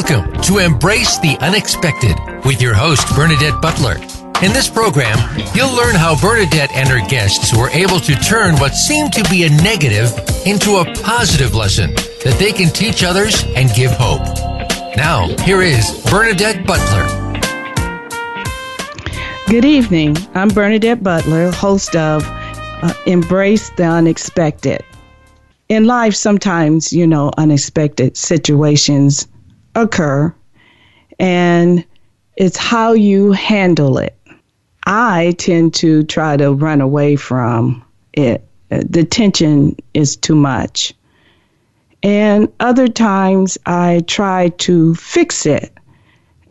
Welcome to Embrace the Unexpected with your host, Bernadette Butler. In this program, you'll learn how Bernadette and her guests were able to turn what seemed to be a negative into a positive lesson that they can teach others and give hope. Now, here is Bernadette Butler. Good evening. I'm Bernadette Butler, host of uh, Embrace the Unexpected. In life, sometimes, you know, unexpected situations occur, and it's how you handle it. I tend to try to run away from it. The tension is too much. And other times I try to fix it.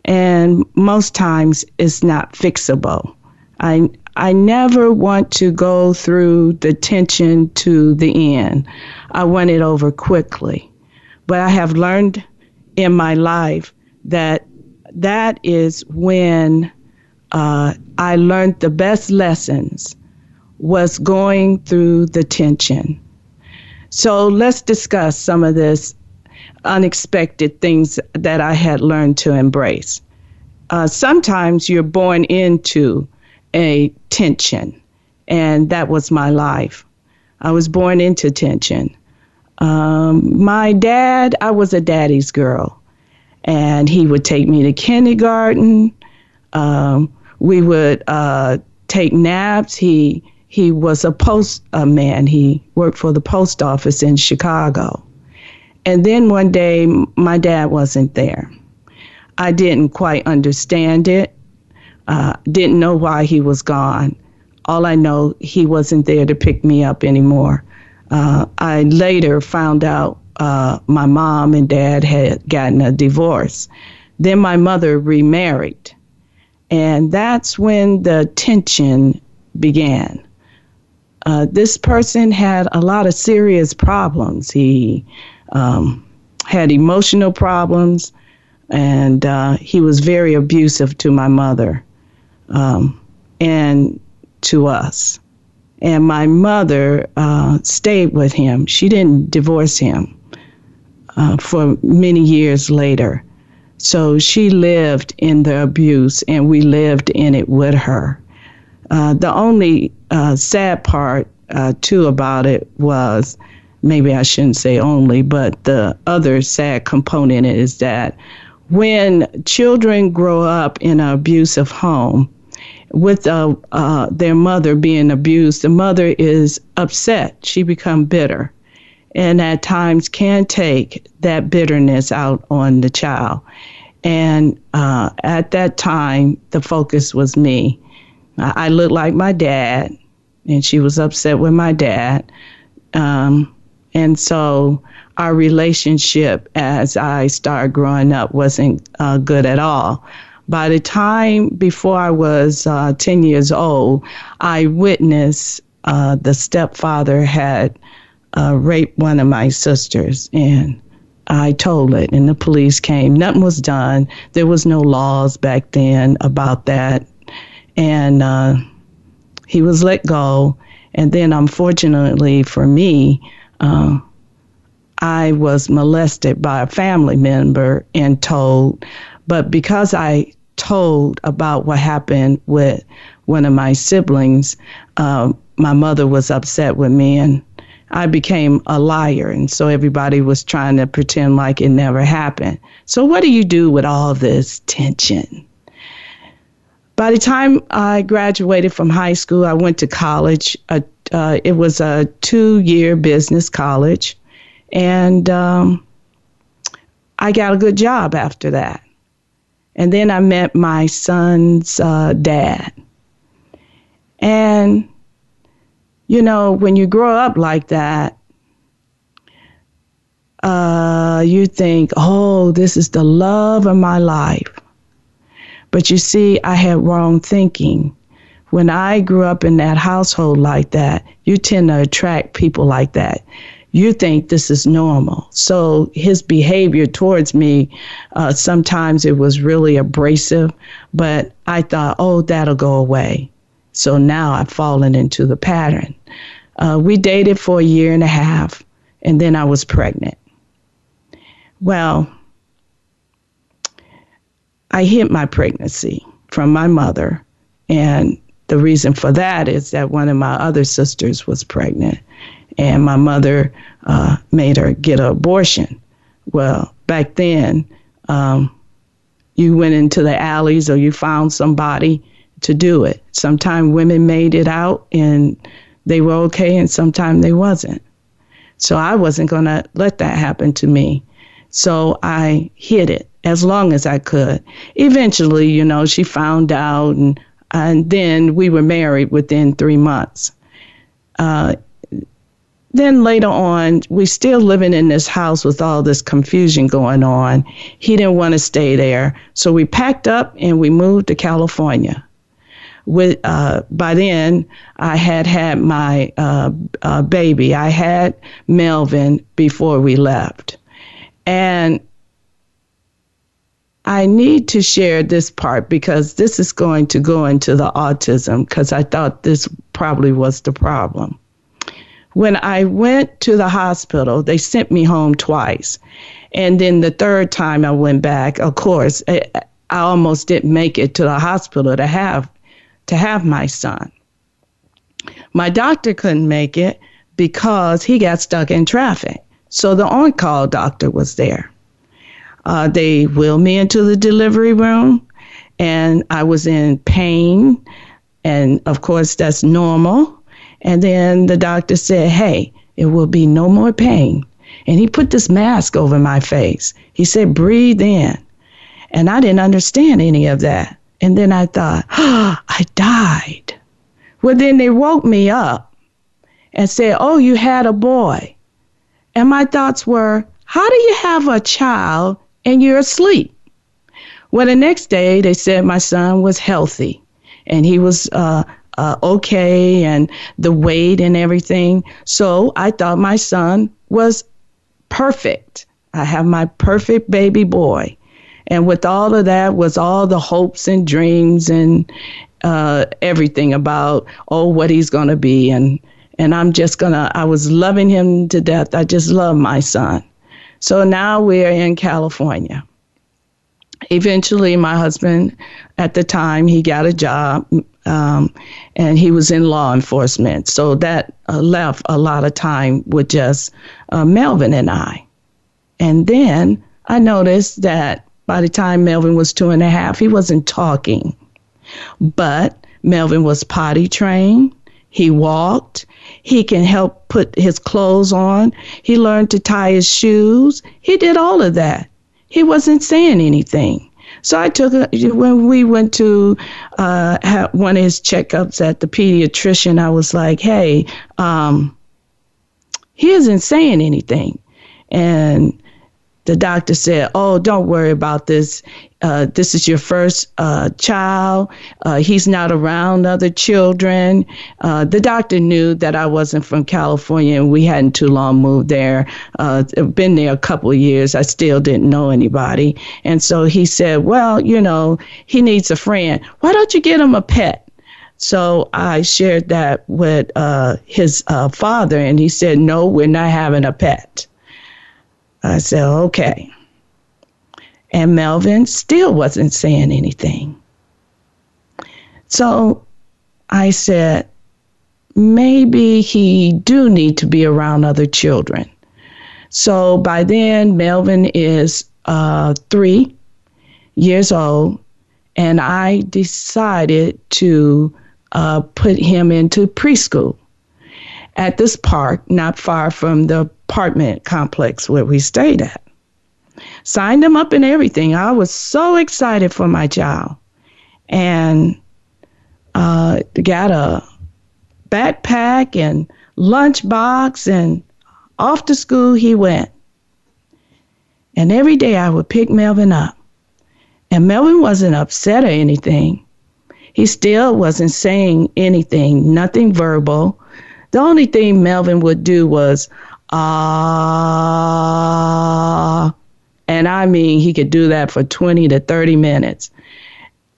And most times it's not fixable. I, I never want to go through the tension to the end. I want it over quickly. But I have learned in my life that that is when uh, I learned the best lessons was going through the tension. So let's discuss some of this unexpected things that I had learned to embrace. Uh, sometimes you're born into a tension, and that was my life. I was born into tension. Um, my dad, I was a daddy's girl, and he would take me to kindergarten. Um, we would uh, take naps. He he was a post uh, man. He worked for the post office in Chicago. And then one day, my dad wasn't there. I didn't quite understand it. Uh, didn't know why he was gone. All I know, he wasn't there to pick me up anymore. Uh, I later found out uh, my mom and dad had gotten a divorce. Then my mother remarried. And that's when the tension began. Uh, this person had a lot of serious problems. He um, had emotional problems, and uh, he was very abusive to my mother um, and to us. And my mother uh, stayed with him. She didn't divorce him uh, for many years later. So she lived in the abuse, and we lived in it with her. Uh, the only uh, sad part, uh, too, about it was maybe I shouldn't say only, but the other sad component is that when children grow up in an abusive home, with uh, uh, their mother being abused, the mother is upset. She become bitter, and at times can take that bitterness out on the child. And uh, at that time, the focus was me. I, I looked like my dad, and she was upset with my dad. Um, and so our relationship as I started growing up wasn't uh, good at all. By the time before I was uh, 10 years old, I witnessed uh, the stepfather had uh, raped one of my sisters, and I told it, and the police came. Nothing was done. There was no laws back then about that, and uh, he was let go. And then, unfortunately for me, uh, I was molested by a family member and told. But because I told about what happened with one of my siblings, uh, my mother was upset with me and I became a liar. And so everybody was trying to pretend like it never happened. So, what do you do with all this tension? By the time I graduated from high school, I went to college. Uh, uh, it was a two year business college. And um, I got a good job after that. And then I met my son's uh, dad. And you know, when you grow up like that, uh, you think, oh, this is the love of my life. But you see, I had wrong thinking. When I grew up in that household like that, you tend to attract people like that. You think this is normal. So his behavior towards me, uh, sometimes it was really abrasive, but I thought, oh, that'll go away. So now I've fallen into the pattern. Uh, we dated for a year and a half, and then I was pregnant. Well, I hid my pregnancy from my mother. And the reason for that is that one of my other sisters was pregnant, and my mother uh, made her get an abortion. Well, back then, um, you went into the alleys or you found somebody to do it. Sometimes women made it out and they were okay, and sometimes they wasn't. So I wasn't going to let that happen to me. So I hid it as long as I could. Eventually, you know, she found out, and, and then we were married within three months. Uh, then later on, we still living in this house with all this confusion going on. He didn't want to stay there, so we packed up and we moved to California. With uh, by then, I had had my uh, uh, baby. I had Melvin before we left, and I need to share this part because this is going to go into the autism because I thought this probably was the problem. When I went to the hospital, they sent me home twice. And then the third time I went back, of course, I, almost didn't make it to the hospital to have to have my son. My doctor couldn't make it because he got stuck in traffic. So the on-call doctor was there. Uh, they wheeled me into the delivery room, and I was in pain. And of course, that's normal. And then the doctor said, Hey, it will be no more pain. And he put this mask over my face. He said, Breathe in. And I didn't understand any of that. And then I thought, oh, I died. Well, then they woke me up and said, Oh, you had a boy. And my thoughts were, How do you have a child and you're asleep? Well, the next day they said my son was healthy and he was uh, uh, okay and the weight and everything. So I thought my son was perfect. I have my perfect baby boy. And with all of that was all the hopes and dreams and uh, everything about, oh, what he's going to be. And, and I'm just going to, I was loving him to death. I just love my son. So now we're in California. Eventually, my husband, at the time, he got a job um, and he was in law enforcement. So that uh, left a lot of time with just uh, Melvin and I. And then I noticed that by the time Melvin was two and a half, he wasn't talking. But Melvin was potty trained. He walked. He can help put his clothes on. He learned to tie his shoes. He did all of that. He wasn't saying anything. So I took when we went to uh, one of his checkups at the pediatrician. I was like, "Hey, um, he isn't saying anything," and the doctor said, "Oh, don't worry about this. Uh, this is your first uh, child. Uh, he's not around other children." Uh, the doctor knew that I wasn't from California, and we hadn't too long moved there. Uh, been there a couple of years. I still didn't know anybody, and so he said, "Well, you know, he needs a friend. Why don't you get him a pet?" So I shared that with uh, his father, and he said, "No, we're not having a pet." I said, okay. And Melvin still wasn't saying anything. So I said, maybe he do need to be around other children. So by then, Melvin is uh, three years old, and I decided to uh, put him into preschool at this park not far from the apartment complex where we stayed at. Signed him up and everything. I was so excited for my child. And uh, got a backpack and lunchbox and off to school he went. And every day I would pick Melvin up. And Melvin wasn't upset or anything. He still wasn't saying anything, nothing verbal. The only thing Melvin would do was, ah. And I mean, he could do that for 20 to 30 minutes.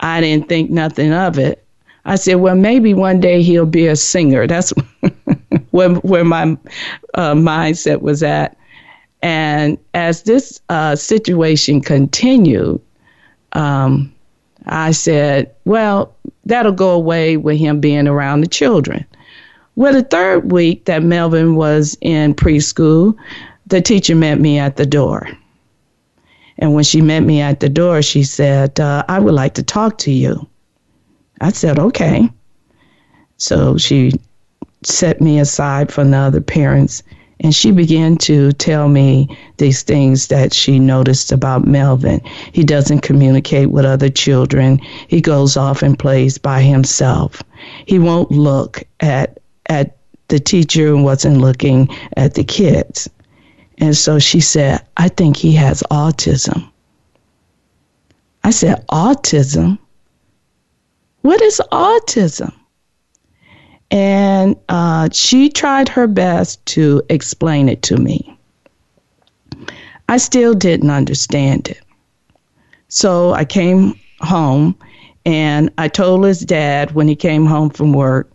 I didn't think nothing of it. I said, well, maybe one day he'll be a singer. That's where, where my uh, mindset was at. And as this uh, situation continued, um, I said, well, that'll go away with him being around the children. Well, the third week that Melvin was in preschool, the teacher met me at the door. And when she met me at the door, she said, uh, I would like to talk to you. I said, okay. So she set me aside from the other parents and she began to tell me these things that she noticed about Melvin. He doesn't communicate with other children. He goes off and plays by himself. He won't look at at the teacher and wasn't looking at the kids. And so she said, I think he has autism. I said, Autism? What is autism? And uh, she tried her best to explain it to me. I still didn't understand it. So I came home and I told his dad when he came home from work,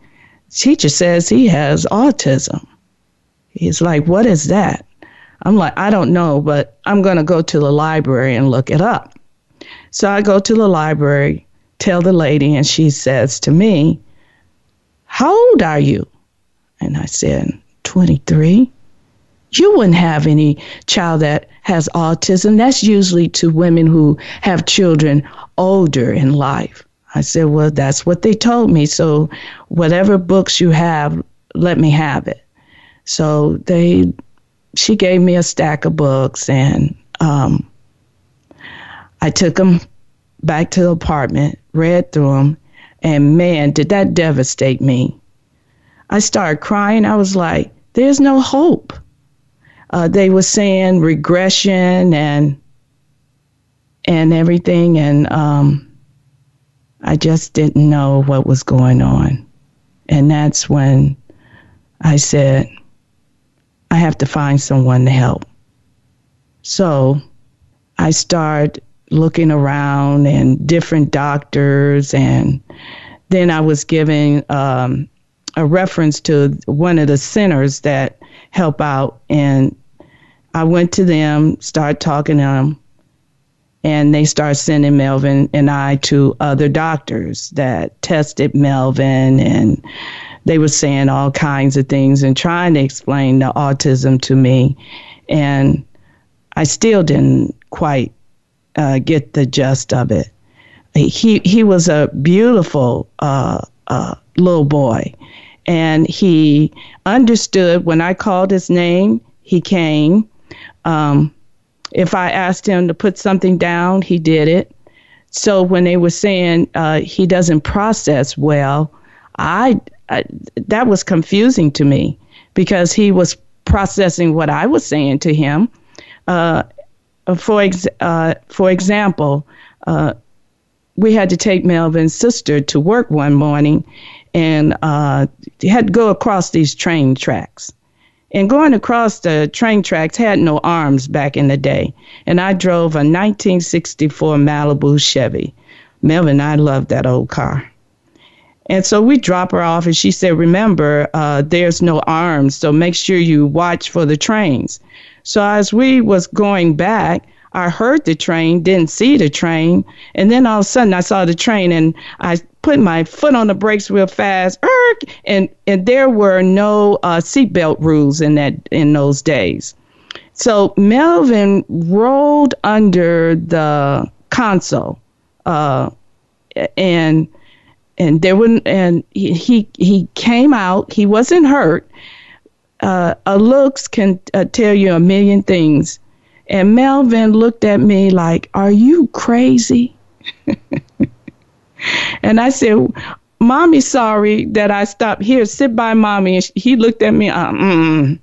teacher says he has autism. He's like, What is that? I'm like, I don't know, but I'm going to go to the library and look it up. So I go to the library, tell the lady, and she says to me, How old are you? And I said, 23. You wouldn't have any child that has autism. That's usually to women who have children older in life. I said, Well, that's what they told me. So whatever books you have, let me have it. So they she gave me a stack of books and um, I took them back to the apartment, read through them, and man, did that devastate me. I started crying. I was like, there's no hope. Uh, they were saying regression and and everything, and um, I just didn't know what was going on. And that's when I said, I have to find someone to help. So I started looking around and different doctors, and then I was given um, a reference to one of the centers that help out, and I went to them, started talking to them, and they started sending Melvin and I to other doctors that tested Melvin and they were saying all kinds of things and trying to explain the autism to me. And I still didn't quite uh, get the gist of it. He, he was a beautiful uh, uh, little boy. And he understood when I called his name, he came. Um, if I asked him to put something down, he did it. So when they were saying uh, he doesn't process well, I that was confusing to me because he was processing what I was saying to him. Uh, for ex- uh, for example, uh, we had to take Melvin's sister to work one morning, and uh, had to go across these train tracks. And going across the train tracks had no arms back in the day. And I drove a 1964 Malibu Chevy. Melvin and I loved that old car. And so we drop her off, and she said, Remember, uh, there's no arms, so make sure you watch for the trains. So as we was going back, I heard the train, didn't see the train, and then all of a sudden I saw the train, and I put my foot on the brakes real fast, and and there were no uh, seatbelt rules in that in those days. So Melvin rolled under the console, uh, and and there were and he he, he came out. He wasn't hurt. Uh, a looks can uh, tell you a million things. And Melvin looked at me like, "Are you crazy?" and I said, "Mommy, sorry that I stopped here. Sit by mommy." And he looked at me, uh, and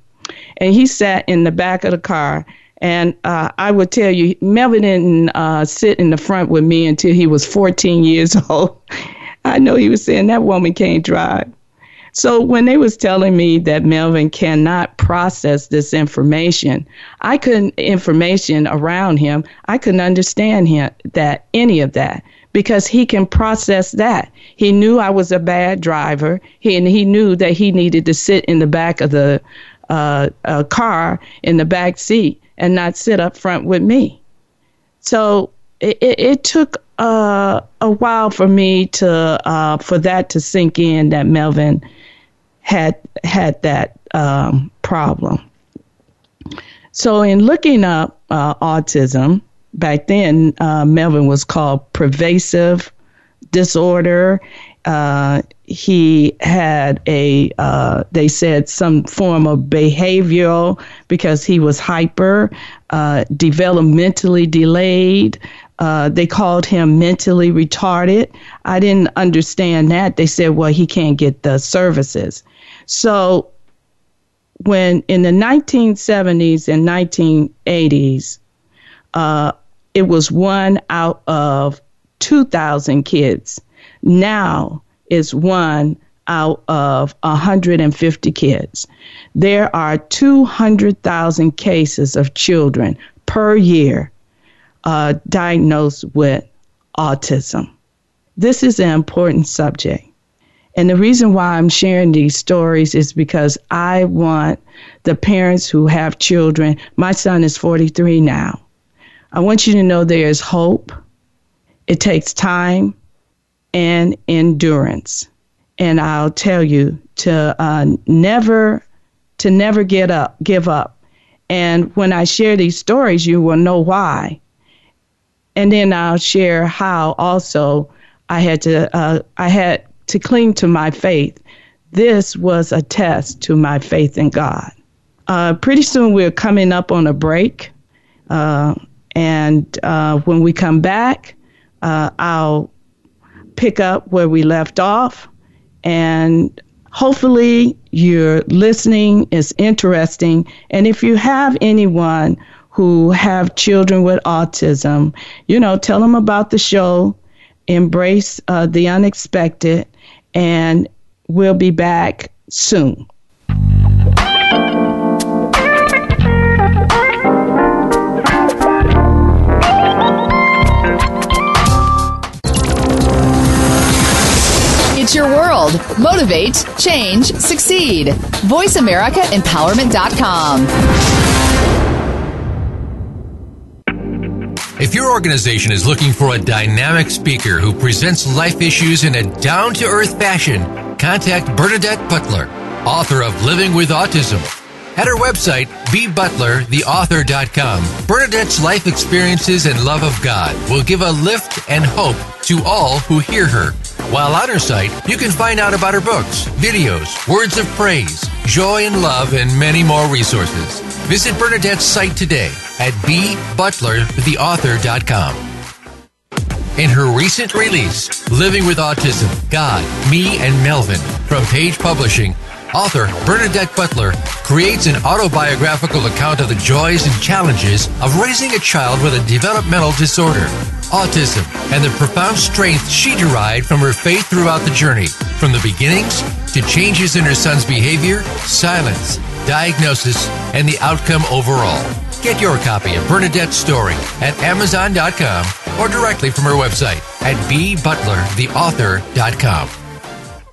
he sat in the back of the car. And uh, I would tell you, Melvin didn't uh, sit in the front with me until he was 14 years old. I know he was saying that woman can't drive. So when they was telling me that Melvin cannot process this information, I couldn't information around him. I couldn't understand him that any of that because he can process that. He knew I was a bad driver. He and he knew that he needed to sit in the back of the uh, uh, car in the back seat and not sit up front with me. So it, it, it took uh, a while for me to uh, for that to sink in that Melvin had had that um, problem. So in looking up uh, autism back then, uh, Melvin was called pervasive disorder. Uh, he had a, uh, they said, some form of behavioral because he was hyper, uh, developmentally delayed. Uh, they called him mentally retarded. I didn't understand that. They said, well, he can't get the services. So when in the 1970s and 1980s, uh, it was one out of 2,000 kids. Now it's one out of 150 kids. There are 200,000 cases of children per year uh, diagnosed with autism. This is an important subject. And the reason why I'm sharing these stories is because I want the parents who have children, my son is 43 now. I want you to know there is hope. It takes time and endurance. And I'll tell you to uh, never to never get up, give up. And when I share these stories, you will know why. And then I'll share how also I had to uh, I had to cling to my faith. This was a test to my faith in God. Uh, pretty soon we're coming up on a break. Uh, and uh, when we come back, uh, I'll pick up where we left off. And hopefully your listening is interesting. And if you have anyone who have children with autism, you know, tell them about the show, embrace uh, the unexpected, and we'll be back soon. It's your world. Motivate, change, succeed. VoiceAmericaEmpowerment.com. If your organization is looking for a dynamic speaker who presents life issues in a down to earth fashion, contact Bernadette Butler, author of Living with Autism. At her website, bbutlertheauthor.com, Bernadette's life experiences and love of God will give a lift and hope to all who hear her. While on her site, you can find out about her books, videos, words of praise, joy and love, and many more resources. Visit Bernadette's site today at bbutlertheauthor.com. In her recent release, Living with Autism, God, Me, and Melvin, from Page Publishing, author Bernadette Butler creates an autobiographical account of the joys and challenges of raising a child with a developmental disorder, autism, and the profound strength she derived from her faith throughout the journey, from the beginnings to changes in her son's behavior, silence, diagnosis, and the outcome overall. Get your copy of Bernadette's story at Amazon.com or directly from her website at bbutlertheauthor.com.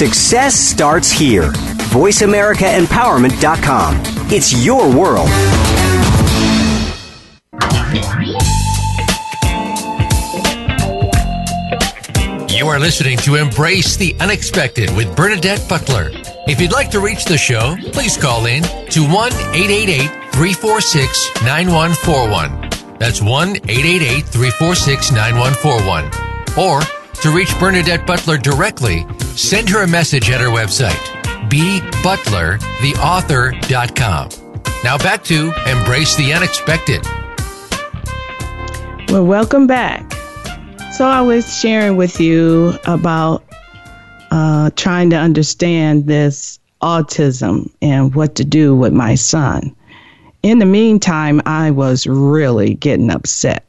Success starts here. VoiceAmericaEmpowerment.com. It's your world. You are listening to Embrace the Unexpected with Bernadette Butler. If you'd like to reach the show, please call in to 1 888 346 9141. That's 1 888 346 9141. Or to reach Bernadette Butler directly, send her a message at her website, bbutlertheauthor.com. Now back to Embrace the Unexpected. Well, welcome back. So I was sharing with you about uh, trying to understand this autism and what to do with my son. In the meantime, I was really getting upset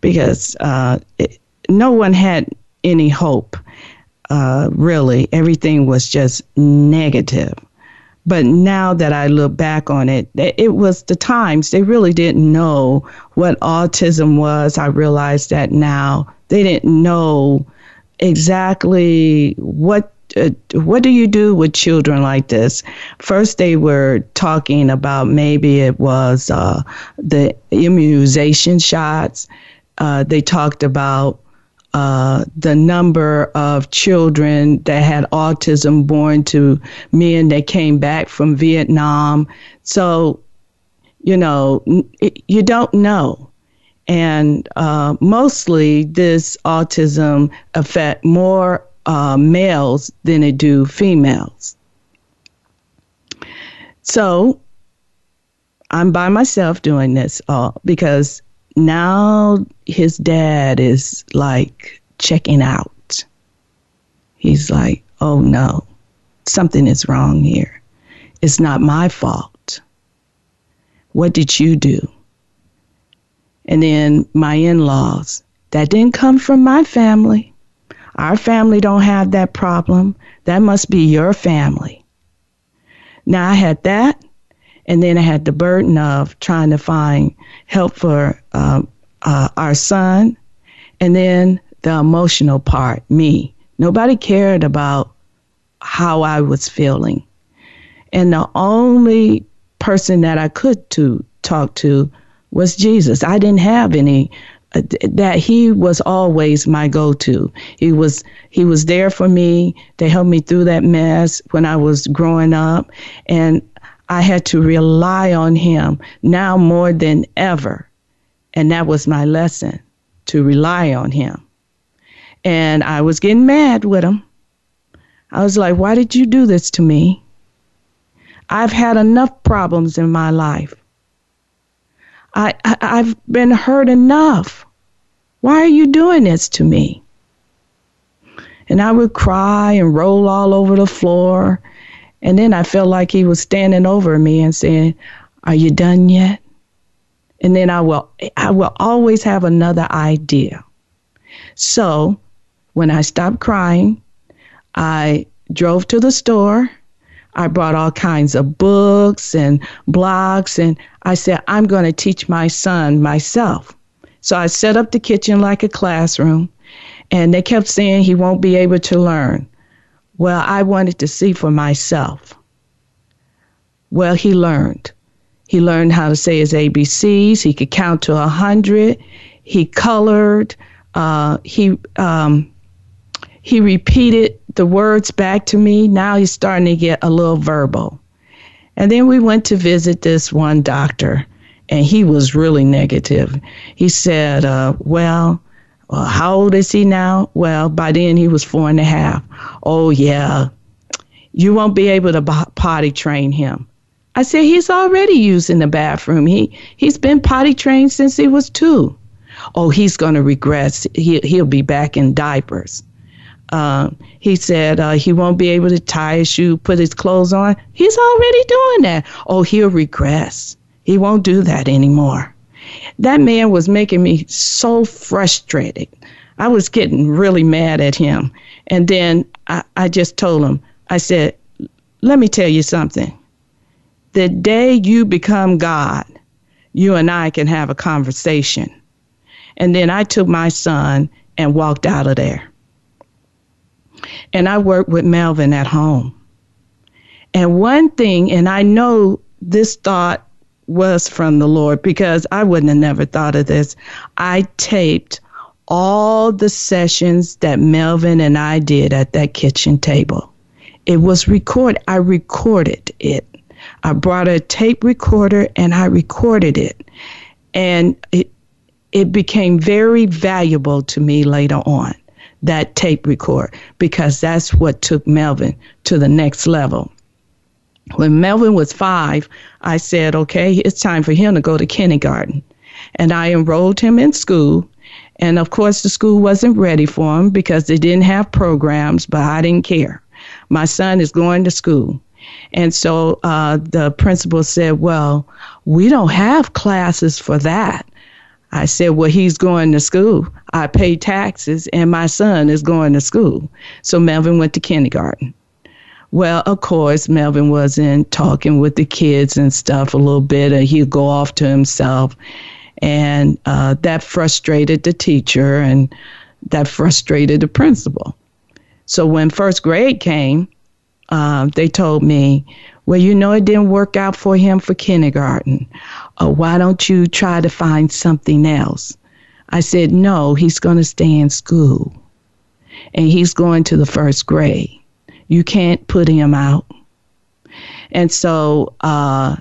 because uh, it, no one had any hope. Uh, really, everything was just negative. But now that I look back on it, it was the times they really didn't know what autism was. I realize that now they didn't know exactly what uh, what do you do with children like this? First, they were talking about maybe it was uh, the immunization shots. Uh, they talked about uh, the number of children that had autism born to men that came back from Vietnam. So, you know, you don't know. And uh, mostly this autism affect more uh, males than it do females. So I'm by myself doing this all because now his dad is like checking out. He's like, oh no, something is wrong here. It's not my fault. What did you do? And then my in laws, that didn't come from my family. Our family don't have that problem. That must be your family. Now I had that, and then I had the burden of trying to find help for uh, uh, our son, and then the emotional part, me. Nobody cared about how I was feeling. And the only person that I could to talk to was Jesus. I didn't have any uh, that he was always my go-to. He was he was there for me. They helped me through that mess when I was growing up and I had to rely on him now more than ever. And that was my lesson to rely on him. And I was getting mad with him. I was like, why did you do this to me? I've had enough problems in my life. I, I, I've been hurt enough. Why are you doing this to me? And I would cry and roll all over the floor. And then I felt like he was standing over me and saying, Are you done yet? And then I will I will always have another idea. So when I stopped crying, I drove to the store. I brought all kinds of books and blogs, and I said, I'm going to teach my son myself. So I set up the kitchen like a classroom, and they kept saying he won't be able to learn. Well, I wanted to see for myself. Well, he learned. He learned how to say his ABCs. He could count to a hundred. He colored. Uh, he um, he repeated the words back to me. Now he's starting to get a little verbal. And then we went to visit this one doctor, and he was really negative. He said, uh, Well, well, how old is he now? Well, by then he was four and a half. Oh, yeah. You won't be able to potty train him. I said, He's already using the bathroom. He, he's been potty trained since he was two. Oh, he's going to regress. He, he'll be back in diapers. Uh, he said uh, he won't be able to tie his shoe, put his clothes on. He's already doing that. Oh, he'll regress. He won't do that anymore. That man was making me so frustrated. I was getting really mad at him. And then I, I just told him, I said, let me tell you something. The day you become God, you and I can have a conversation. And then I took my son and walked out of there. And I worked with Melvin at home. And one thing, and I know this thought was from the Lord because I wouldn't have never thought of this. I taped all the sessions that Melvin and I did at that kitchen table. It was recorded. I recorded it. I brought a tape recorder and I recorded it. And it it became very valuable to me later on that tape record because that's what took Melvin to the next level. When Melvin was five, I said, okay, it's time for him to go to kindergarten. And I enrolled him in school. And of course, the school wasn't ready for him because they didn't have programs, but I didn't care. My son is going to school. And so uh, the principal said, well, we don't have classes for that. I said, Well, he's going to school. I pay taxes, and my son is going to school. So Melvin went to kindergarten. Well, of course, Melvin wasn't talking with the kids and stuff a little bit, and he'd go off to himself. And uh, that frustrated the teacher, and that frustrated the principal. So when first grade came, uh, they told me, well, you know, it didn't work out for him for kindergarten. Uh, why don't you try to find something else? I said, no, he's going to stay in school. And he's going to the first grade. You can't put him out. And so uh,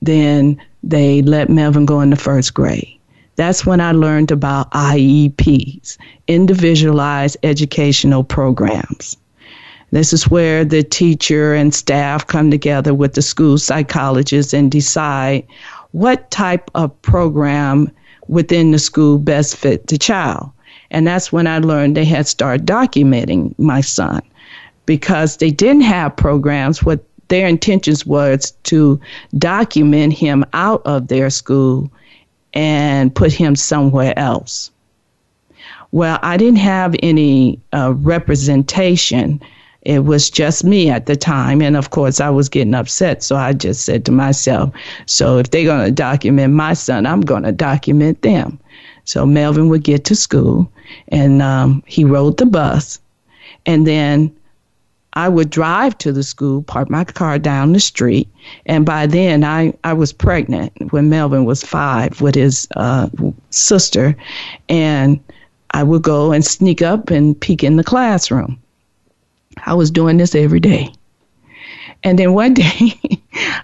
then they let Melvin go in the first grade. That's when I learned about IEPs, individualized educational programs. This is where the teacher and staff come together with the school psychologist and decide what type of program within the school best fit the child. And that's when I learned they had started documenting my son because they didn't have programs. What their intentions was to document him out of their school and put him somewhere else. Well, I didn't have any uh, representation. It was just me at the time. And of course, I was getting upset. So I just said to myself, so if they're going to document my son, I'm going to document them. So Melvin would get to school and um, he rode the bus. And then I would drive to the school, park my car down the street, and by then I, I was pregnant when Melvin was five with his uh, sister, and I would go and sneak up and peek in the classroom. I was doing this every day. And then one day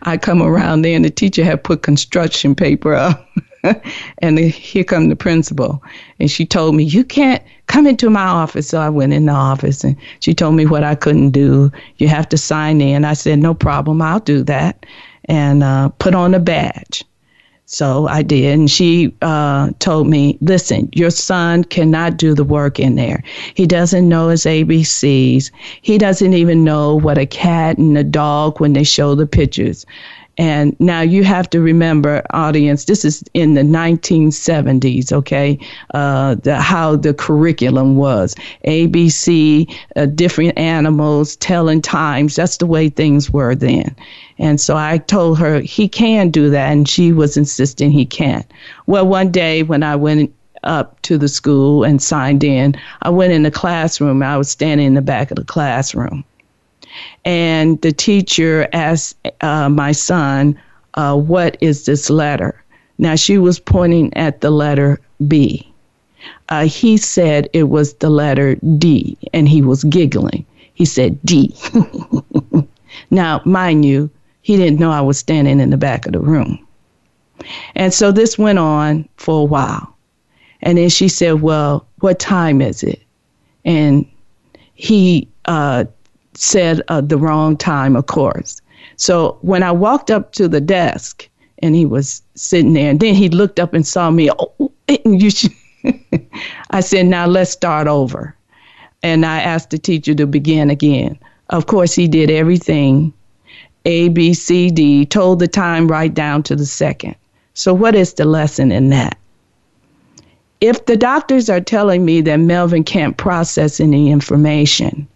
I come around there and the teacher had put construction paper up. and here come the principal. And she told me, You can't come into my office. So I went in the office and she told me what I couldn't do. You have to sign in. I said, No problem, I'll do that. And uh, put on a badge. So I did. And she uh, told me, listen, your son cannot do the work in there. He doesn't know his ABCs. He doesn't even know what a cat and a dog when they show the pictures. And now you have to remember, audience, this is in the 1970s, okay? Uh, the, how the curriculum was ABC, uh, different animals, telling times. That's the way things were then. And so I told her he can do that, and she was insisting he can't. Well, one day when I went up to the school and signed in, I went in the classroom. I was standing in the back of the classroom and the teacher asked uh, my son, uh, What is this letter? Now she was pointing at the letter B. Uh, he said it was the letter D, and he was giggling. He said D. now, mind you, he didn't know I was standing in the back of the room. And so this went on for a while. And then she said, Well, what time is it? And he uh, said uh, the wrong time, of course. So when I walked up to the desk and he was sitting there, and then he looked up and saw me. Oh, you should. I said, now let's start over. And I asked the teacher to begin again. Of course, he did everything A, B, C, D, told the time right down to the second. So, what is the lesson in that? If the doctors are telling me that Melvin can't process any information,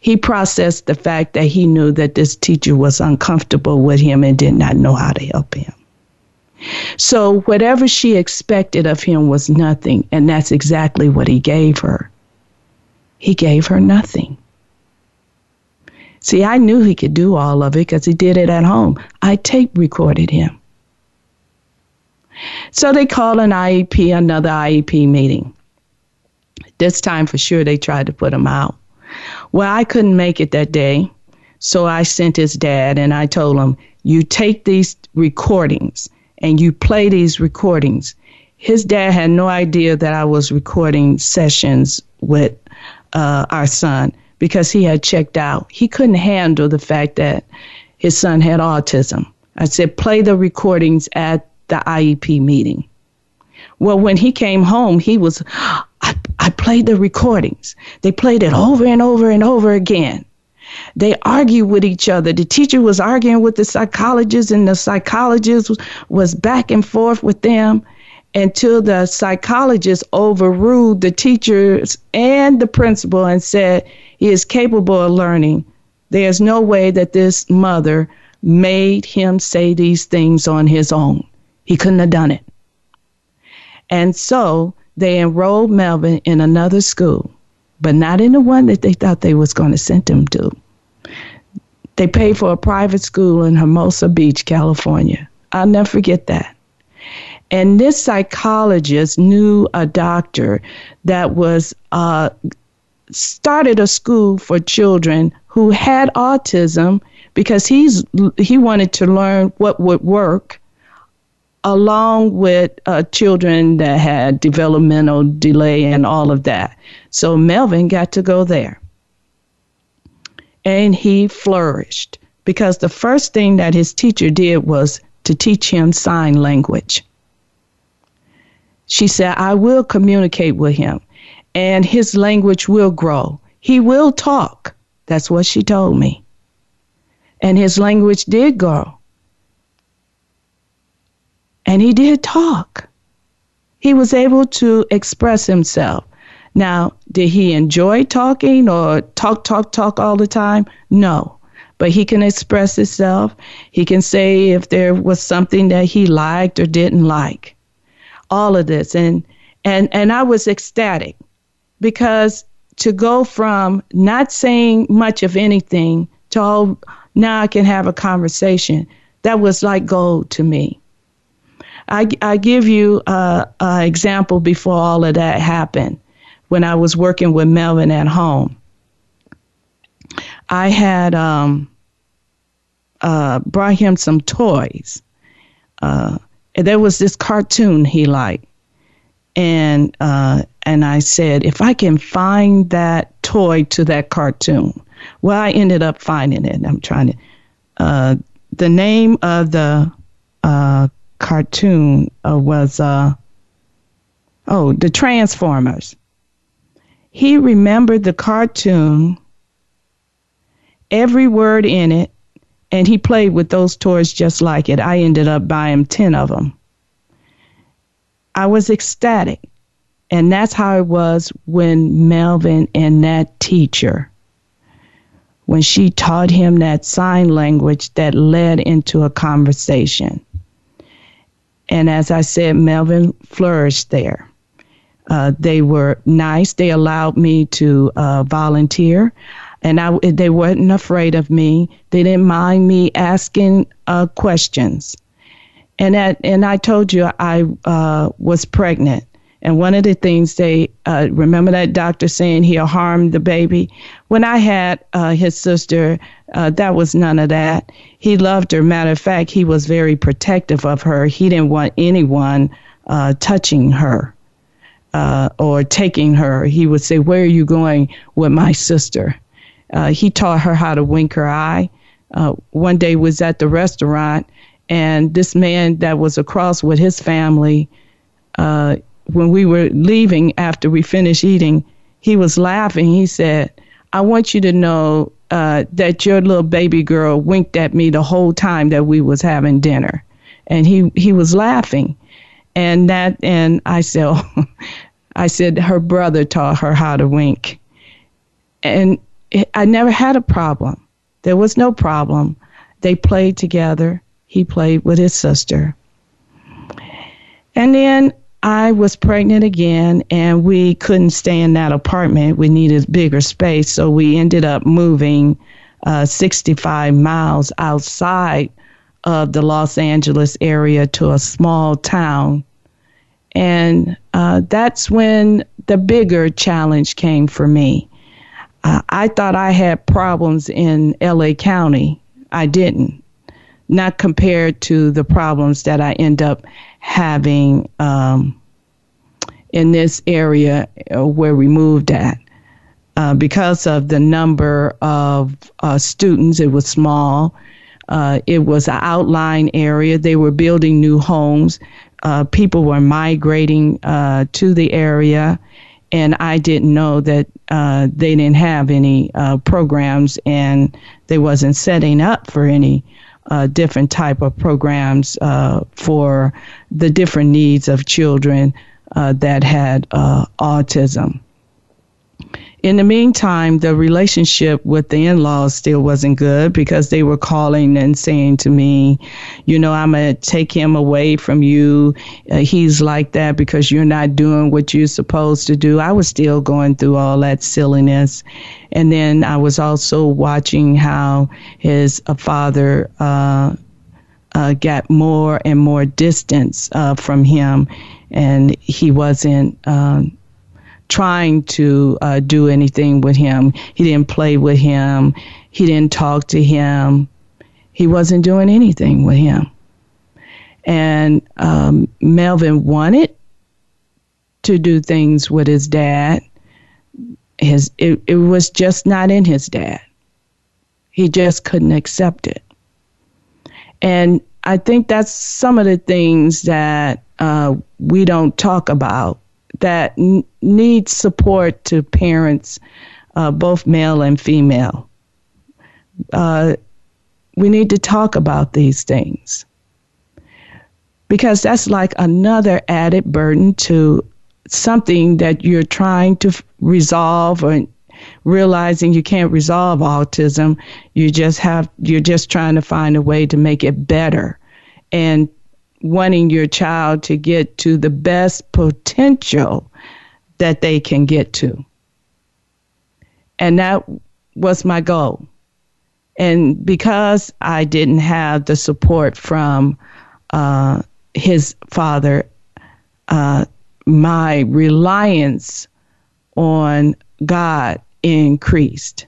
he processed the fact that he knew that this teacher was uncomfortable with him and did not know how to help him. So, whatever she expected of him was nothing, and that's exactly what he gave her. He gave her nothing. See, I knew he could do all of it because he did it at home. I tape recorded him. So they called an IEP, another IEP meeting. This time, for sure, they tried to put him out. Well, I couldn't make it that day. So I sent his dad and I told him, You take these recordings and you play these recordings. His dad had no idea that I was recording sessions with uh, our son because he had checked out. He couldn't handle the fact that his son had autism. I said, Play the recordings at the IEP meeting. Well, when he came home, he was, I, played the recordings. They played it over and over and over again. They argued with each other. The teacher was arguing with the psychologist, and the psychologist was back and forth with them. until the psychologist overruled the teachers and the principal and said he is capable of learning. There's no way that this mother made him say these things on his own. He couldn't have done it. And so they enrolled Melvin in another school, but not in the one that they thought they was going to send him to. They paid for a private school in Hermosa Beach, California. I'll never forget that. And this psychologist knew a doctor that was uh, started a school for children who had autism because he's he wanted to learn what would work along with uh, children that had developmental delay and all of that. So Melvin got to go there. And he flourished because the first thing that his teacher did was to teach him sign language. She said, I will communicate with him and his language will grow. He will talk. That's what she told me. And his language did grow. And he did talk. He was able to express himself. Now, did he enjoy talking or talk, talk, talk all the time? No. But he can express himself. He can say if there was something that he liked or didn't like all of this and and and I was ecstatic because to go from not saying much of anything to all now I can have a conversation that was like gold to me. I, I give you an example before all of that happened when I was working with Melvin at home. I had um, uh, brought him some toys. Uh, there was this cartoon he liked, and uh, and I said, if I can find that toy to that cartoon, well, I ended up finding it. I'm trying to. Uh, the name of the uh, cartoon uh, was uh, oh, the Transformers. He remembered the cartoon, every word in it, and he played with those toys just like it. I ended up buying 10 of them. I was ecstatic. And that's how it was when Melvin and that teacher, when she taught him that sign language that led into a conversation. And as I said, Melvin flourished there. Uh, they were nice. They allowed me to uh, volunteer and I, they weren't afraid of me. They didn't mind me asking uh, questions. And that, and I told you I uh, was pregnant. And one of the things they uh, remember that doctor saying he'll harm the baby. When I had uh, his sister, uh, that was none of that. He loved her. Matter of fact, he was very protective of her. He didn't want anyone uh, touching her uh, or taking her. He would say, "Where are you going with my sister?" Uh, he taught her how to wink her eye. One day was at the restaurant, and this man that was across with his family, when we were leaving after we finished eating, he was laughing. He said, "I want you to know uh, that your little baby girl winked at me the whole time that we was having dinner," and he he was laughing, and that and I said, I said her brother taught her how to wink, and I never had a problem. There was no problem. They played together. He played with his sister. And then I was pregnant again, and we couldn't stay in that apartment. We needed bigger space, so we ended up moving uh, 65 miles outside of the Los Angeles area to a small town. And uh, that's when the bigger challenge came for me. Uh, I thought I had problems in LA County. I didn't, not compared to the problems that I end up having um, in this area uh, where we moved at. Uh, because of the number of uh, students, it was small. Uh, it was an outlying area. They were building new homes. Uh, people were migrating to the area and I didn't know that uh, they didn't have any uh, programs and they wasn't setting up for any uh, different type of programs uh, for the different needs of children uh, that had uh, autism. In the meantime, the relationship with the in laws still wasn't good because they were calling and saying to me, you know, I'm going to take him away from you. Uh, he's like that because you're not doing what you're supposed to do. I was still going through all that silliness. And then I was also watching how his uh, father, uh, uh, got more and more distance uh, from him, and he wasn't um, trying to uh, do anything with him. He didn't play with him. He didn't talk to him. He wasn't doing anything with him. And um, Melvin wanted to do things with his dad. His it, it was just not in his dad. He just couldn't accept it. And I think that's some of the things that uh, we don't talk about that n- need support to parents, uh, both male and female. Uh, we need to talk about these things. Because that's like another added burden to something that you're trying to f- resolve or realizing you can't resolve autism. You just have you're just trying to find a way to make it better. And wanting your child to get to the best potential that they can get to. And that was my goal. And because I didn't have the support from uh, his father, uh, my reliance on God increased.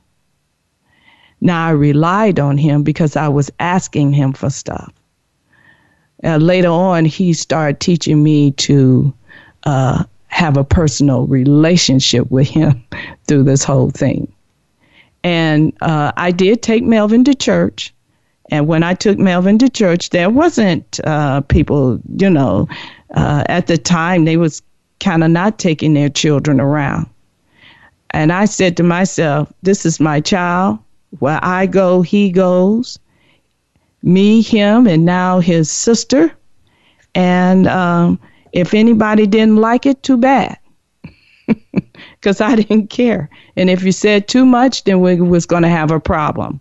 Now I relied on him because I was asking him for stuff uh, later on, he started teaching me to uh, have a personal relationship with him through this whole thing. And uh, I did take Melvin to church. And when I took Melvin to church, there wasn't uh, people, you know, uh, at the time they was kind of not taking their children around. And I said to myself, this is my child. Where I go, he goes me, him, and now his sister. And um, if anybody didn't like it, too bad. Because I didn't care. And if you said too much, then we was going to have a problem.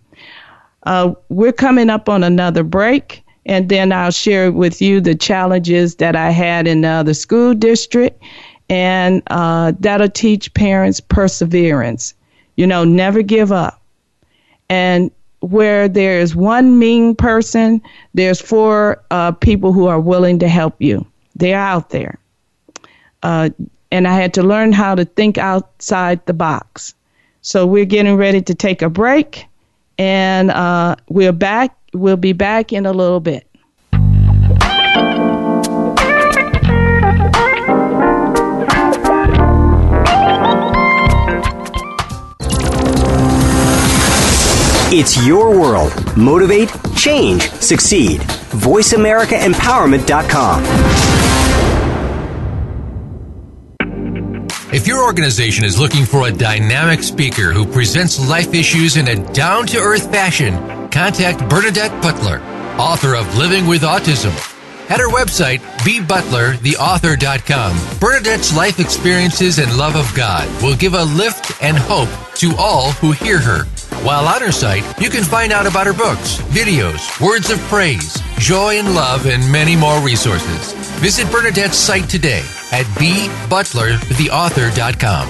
Uh, we're coming up on another break, and then I'll share with you the challenges that I had in the other school district, and uh, that'll teach parents perseverance. You know, never give up. And where there's one mean person, there's four uh, people who are willing to help you. They're out there. Uh, and I had to learn how to think outside the box. So we're getting ready to take a break, and uh, we're back. We'll be back in a little bit. It's your world. Motivate, change, succeed. VoiceAmericaEmpowerment.com. If your organization is looking for a dynamic speaker who presents life issues in a down to earth fashion, contact Bernadette Butler, author of Living with Autism. At her website, bbutlertheauthor.com, Bernadette's life experiences and love of God will give a lift and hope to all who hear her. While on her site, you can find out about her books, videos, words of praise, joy and love, and many more resources. Visit Bernadette's site today at bbutlertheauthor.com.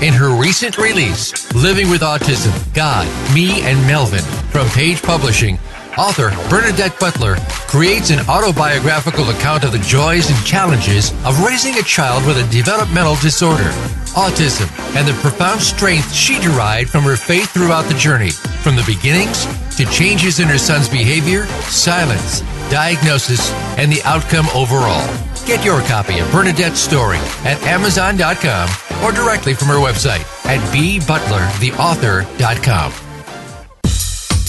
In her recent release, Living with Autism, God, Me, and Melvin, from Page Publishing, author Bernadette Butler creates an autobiographical account of the joys and challenges of raising a child with a developmental disorder autism, and the profound strength she derived from her faith throughout the journey, from the beginnings to changes in her son's behavior, silence, diagnosis, and the outcome overall. Get your copy of Bernadette's story at Amazon.com or directly from her website at bbutlertheauthor.com.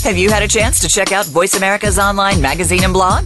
Have you had a chance to check out Voice America's online magazine and blog?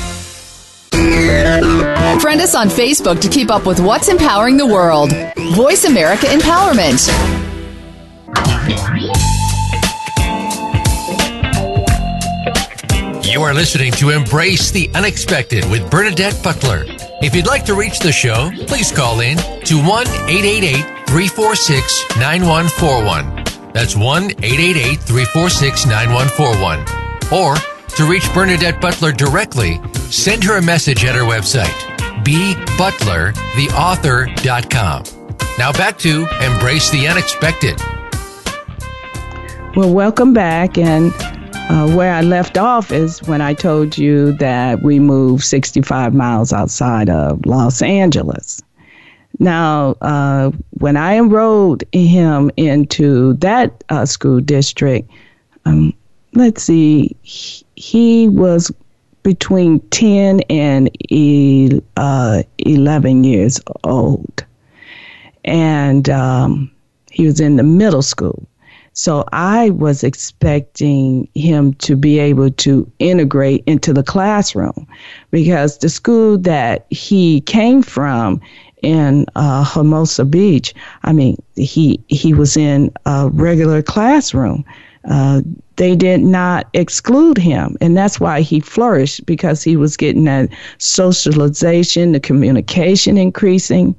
Friend us on Facebook to keep up with what's empowering the world. Voice America Empowerment. You are listening to Embrace the Unexpected with Bernadette Butler. If you'd like to reach the show, please call in to 1 888 346 9141. That's 1 888 346 9141. Or to reach Bernadette Butler directly, send her a message at her website, bbutlertheauthor.com. Now back to Embrace the Unexpected. Well, welcome back. And uh, where I left off is when I told you that we moved 65 miles outside of Los Angeles. Now, uh, when I enrolled him into that uh, school district, um, let's see, he, he, was between 10 and uh, 11 years old. And um, he was in the middle school. So I was expecting him to be able to integrate into the classroom because the school that he came from in uh, Hermosa Beach, I mean, he he was in a regular classroom. Uh, they did not exclude him, and that's why he flourished because he was getting that socialization, the communication increasing,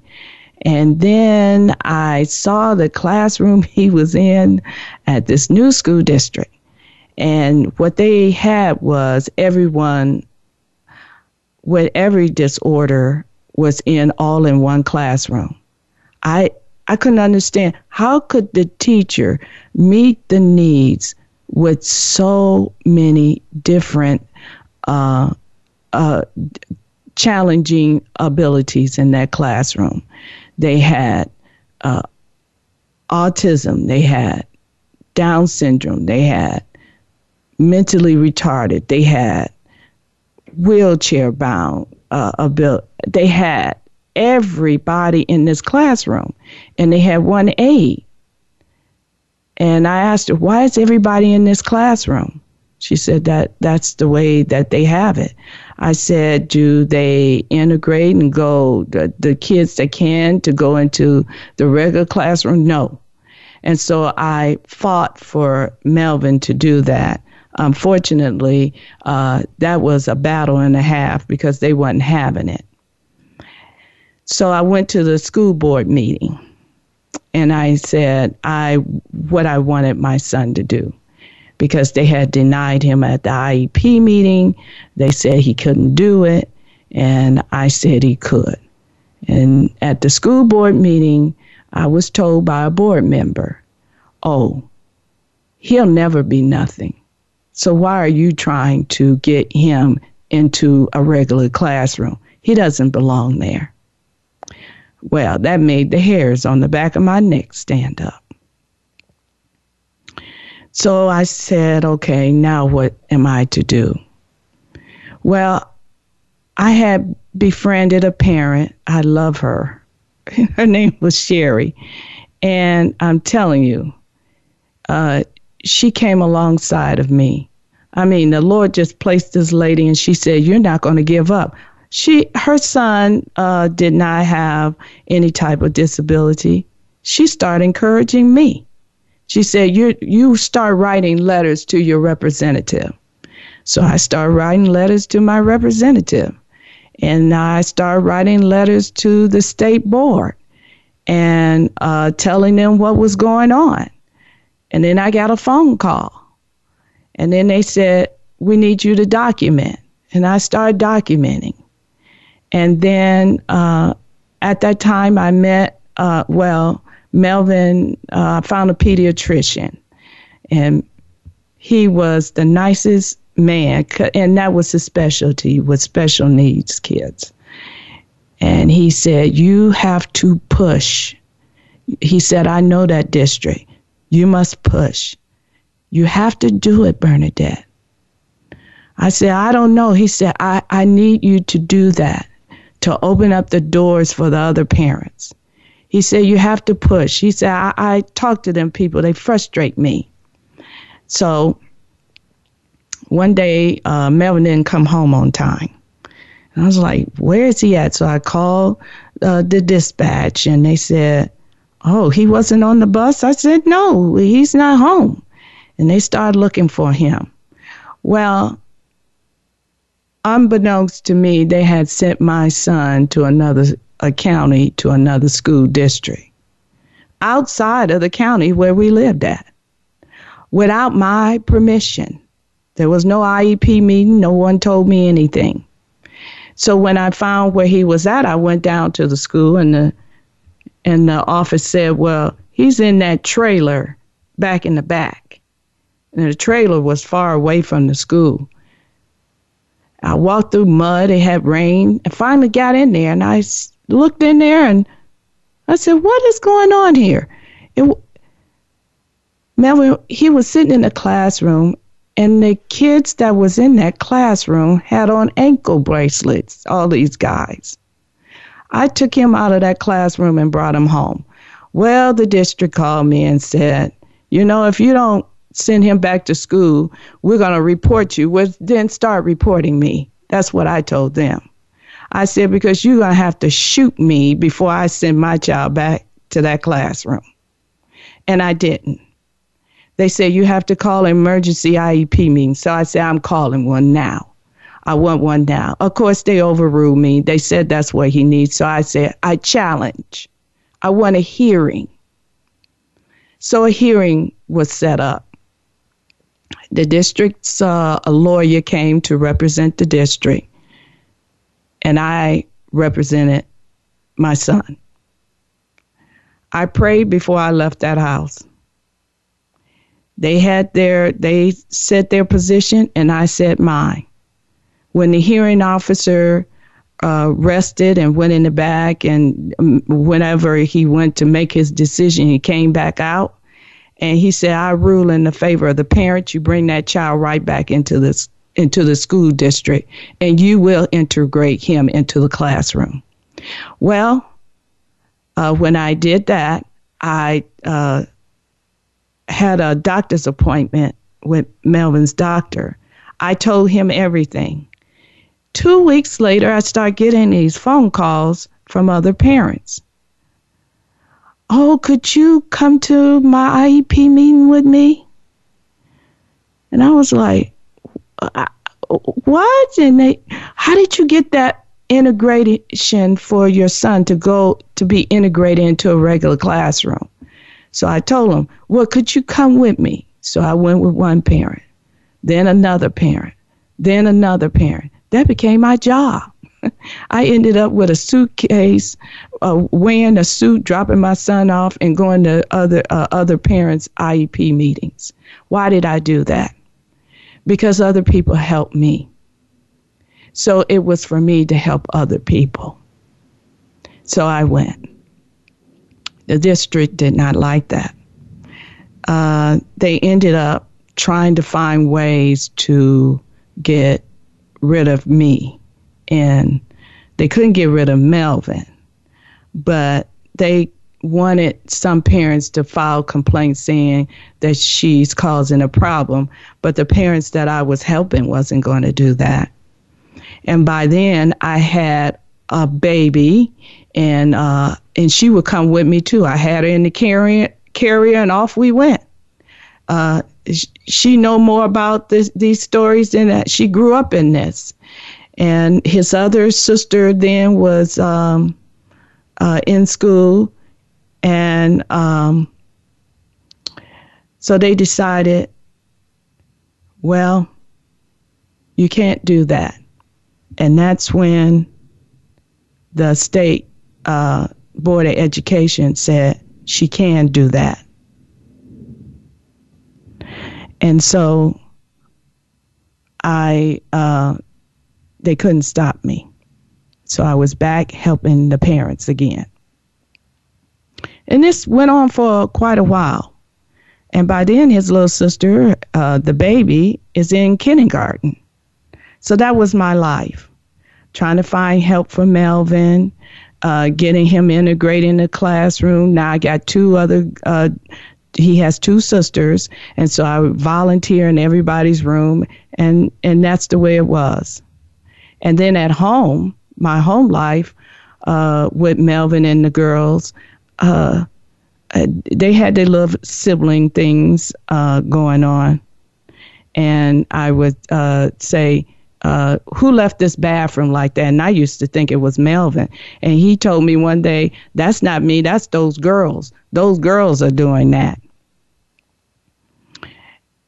and then I saw the classroom he was in at this new school district. And what they had was everyone with every disorder was in all in one classroom. I I couldn't understand how could the teacher meet the needs with so many different uh, uh, challenging abilities in that classroom they had uh, autism, they had Down syndrome, they had mentally retarded, they had wheelchair bound uh, ability, they had everybody in this classroom, and they had one aide. And I asked her, why is everybody in this classroom? She said that that's the way that they have it. I said, do they integrate and go, the, the kids that can, to go into the regular classroom? No. And so I fought for Melvin to do that. Unfortunately, uh, that was a battle and a half because they wasn't having it. So I went to the school board meeting and I said I what I wanted my son to do because they had denied him at the IEP meeting. They said he couldn't do it, and I said he could. And at the school board meeting, I was told by a board member, oh, he'll never be nothing. So why are you trying to get him into a regular classroom? He doesn't belong there. Well, that made the hairs on the back of my neck stand up. So I said, okay, now what am I to do? Well, I had befriended a parent. I love her. Her name was Sherry. And I'm telling you, uh, she came alongside of me. I mean, the Lord just placed this lady and she said, You're not going to give up. She, her son uh, did not have any type of disability. She started encouraging me. She said, you, you start writing letters to your representative. So I started writing letters to my representative. And I started writing letters to the state board and uh, telling them what was going on. And then I got a phone call. And then they said, We need you to document. And I started documenting. And then uh, at that time, I met, uh, well, Melvin uh, found a pediatrician, and he was the nicest man, and that was his specialty with special needs kids. And he said, You have to push. He said, I know that district. You must push. You have to do it, Bernadette. I said, I don't know. He said, I, I need you to do that, to open up the doors for the other parents. He said, You have to push. He said, I, I talk to them people, they frustrate me. So one day, uh, Melvin didn't come home on time. And I was like, Where is he at? So I called uh, the dispatch and they said, Oh, he wasn't on the bus? I said, No, he's not home. And they started looking for him. Well, unbeknownst to me, they had sent my son to another a county to another school district outside of the county where we lived at without my permission. There was no IEP meeting, no one told me anything. So when I found where he was at, I went down to the school and the and the office said, "Well, he's in that trailer back in the back." And the trailer was far away from the school. I walked through mud, it had rain, and finally got in there and I looked in there and I said, "What is going on here?" It, Melvin, he was sitting in the classroom, and the kids that was in that classroom had on ankle bracelets. All these guys. I took him out of that classroom and brought him home. Well, the district called me and said, "You know, if you don't send him back to school, we're going to report you." Well, then start reporting me. That's what I told them. I said, because you're going to have to shoot me before I send my child back to that classroom. And I didn't. They said, you have to call an emergency IEP meeting. So I said, I'm calling one now. I want one now. Of course, they overruled me. They said that's what he needs. So I said, I challenge. I want a hearing. So a hearing was set up. The district's uh, a lawyer came to represent the district and I represented my son. I prayed before I left that house. They had their, they said their position, and I said mine. When the hearing officer uh, rested and went in the back, and um, whenever he went to make his decision, he came back out and he said, I rule in the favor of the parent. You bring that child right back into this into the school district and you will integrate him into the classroom. Well, uh, when I did that, I uh, had a doctor's appointment with Melvin's doctor. I told him everything. Two weeks later, I start getting these phone calls from other parents. Oh, could you come to my IEP meeting with me? And I was like, what? And they, how did you get that integration for your son to go to be integrated into a regular classroom? So I told him, well, could you come with me? So I went with one parent, then another parent, then another parent. That became my job. I ended up with a suitcase, uh, wearing a suit, dropping my son off, and going to other uh, other parents' IEP meetings. Why did I do that? because other people helped me. So it was for me to help other people. So I went. The district did not like that. Uh, they ended up trying to find ways to get rid of me. And they couldn't get rid of Melvin, but they wanted some parents to file complaints saying that she's causing a problem, but the parents that I was helping wasn't going to do that. And by then, I had a baby, and uh, and she would come with me too. I had her in the carrier, carrier, and off we went. Uh, she know more about this, these stories than that. She grew up in this, and his other sister then was um, uh, in school and um, so they decided, well, you can't do that. And that's when the state uh, board of education said she can do that. And so I, uh, they couldn't stop me. So I was back helping the parents again. And this went on for quite a while. And by then, his little sister, uh, the baby, is in kindergarten. So that was my life. trying to find help for Melvin, uh, getting him integrated in the classroom. Now I got two other. Uh, he has two sisters, and so I would volunteer in everybody's room, and and that's the way it was. And then at home, my home life uh, with Melvin and the girls, uh, uh they had their little sibling things uh, going on, and I would uh, say uh, who left this bathroom like that? And I used to think it was Melvin. And he told me one day, that's not me, that's those girls. Those girls are doing that.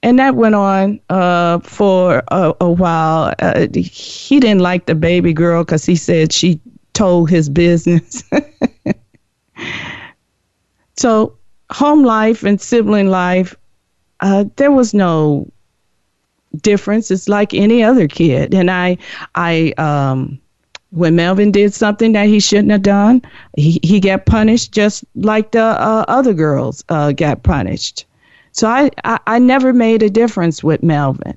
And that went on uh, for a, a while. Uh, he didn't like the baby girl because he said she told his business. so, home life and sibling life, uh, there was no difference. It's like any other kid. And I, I, um, when Melvin did something that he shouldn't have done, he, he got punished just like the uh, other girls uh, got punished. So I, I, I never made a difference with Melvin.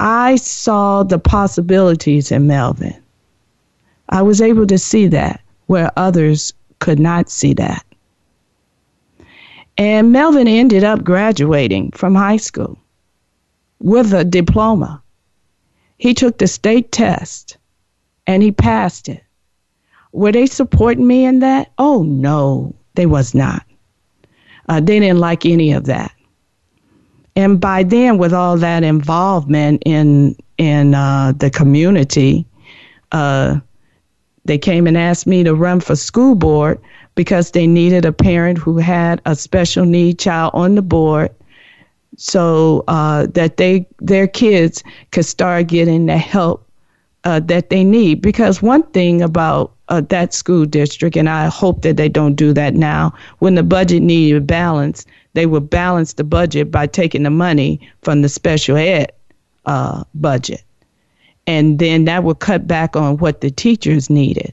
I saw the possibilities in Melvin. I was able to see that where others could not see that. And Melvin ended up graduating from high school with a diploma. He took the state test and he passed it. Were they supporting me in that? Oh, no, they was not. Uh, they didn't like any of that. And by then, with all that involvement in in uh, the community, uh, they came and asked me to run for school board because they needed a parent who had a special need child on the board so uh, that they their kids could start getting the help uh, that they need. Because one thing about uh, that school district, and I hope that they don't do that now, when the budget needed balance, they would balance the budget by taking the money from the special ed uh, budget. And then that would cut back on what the teachers needed.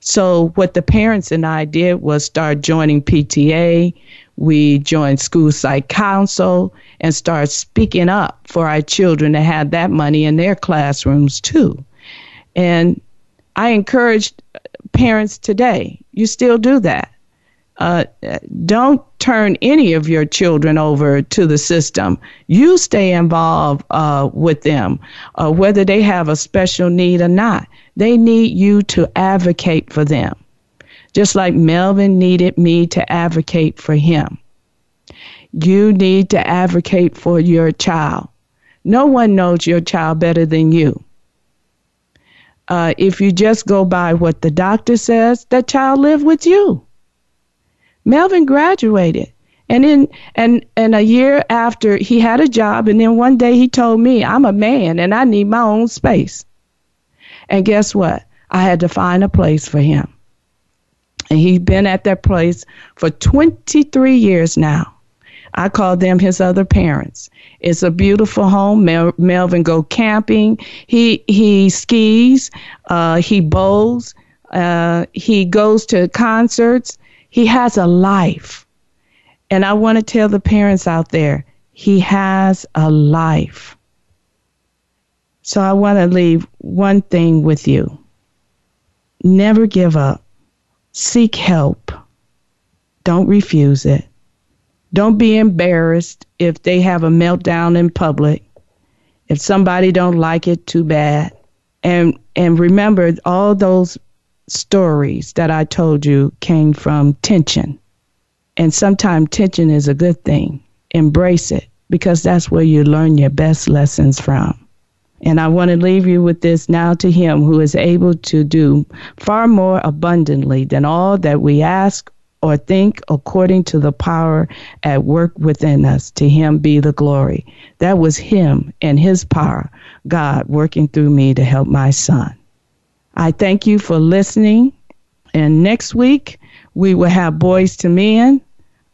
So what the parents and I did was start joining PTA we joined school site council and started speaking up for our children to have that money in their classrooms too. And I encourage parents today, you still do that. Uh, don't turn any of your children over to the system. You stay involved uh, with them, uh, whether they have a special need or not. They need you to advocate for them just like Melvin needed me to advocate for him. You need to advocate for your child. No one knows your child better than you. Uh, if you just go by what the doctor says, that child lived with you. Melvin graduated. And in and and a year after he had a job and then one day he told me, I'm a man and I need my own space. And guess what? I had to find a place for him. And he's been at that place for 23 years now. I call them his other parents. It's a beautiful home. Mel- Melvin go camping. He he skis. Uh, he bowls. Uh, he goes to concerts. He has a life. And I want to tell the parents out there, he has a life. So I want to leave one thing with you. Never give up. Seek help. Don't refuse it. Don't be embarrassed if they have a meltdown in public. If somebody don't like it, too bad. And and remember all those stories that I told you came from tension. And sometimes tension is a good thing. Embrace it because that's where you learn your best lessons from. And I want to leave you with this now to him who is able to do far more abundantly than all that we ask or think according to the power at work within us. To him be the glory. That was him and his power, God working through me to help my son. I thank you for listening. And next week we will have Boys to Men,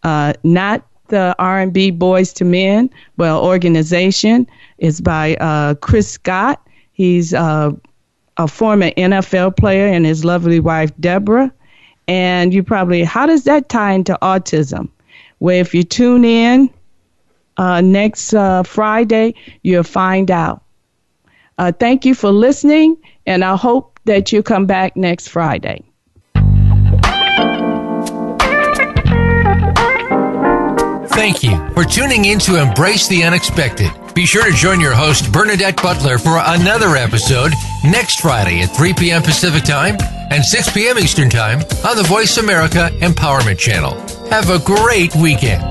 uh, not the R&B Boyz II Men, well, organization is by uh, Chris Scott. He's uh, a former NFL player and his lovely wife, Deborah. And you probably, how does that tie into autism? Well, if you tune in uh, next uh, Friday, you'll find out. Uh, thank you for listening, And I hope that you come back next Friday. Thank you for tuning in to Embrace the Unexpected. Be sure to join your host, Bernadette Butler, for another episode next Friday at 3 p.m. Pacific Time and 6 p.m. Eastern Time on the Voice America Empowerment Channel. Have a great weekend.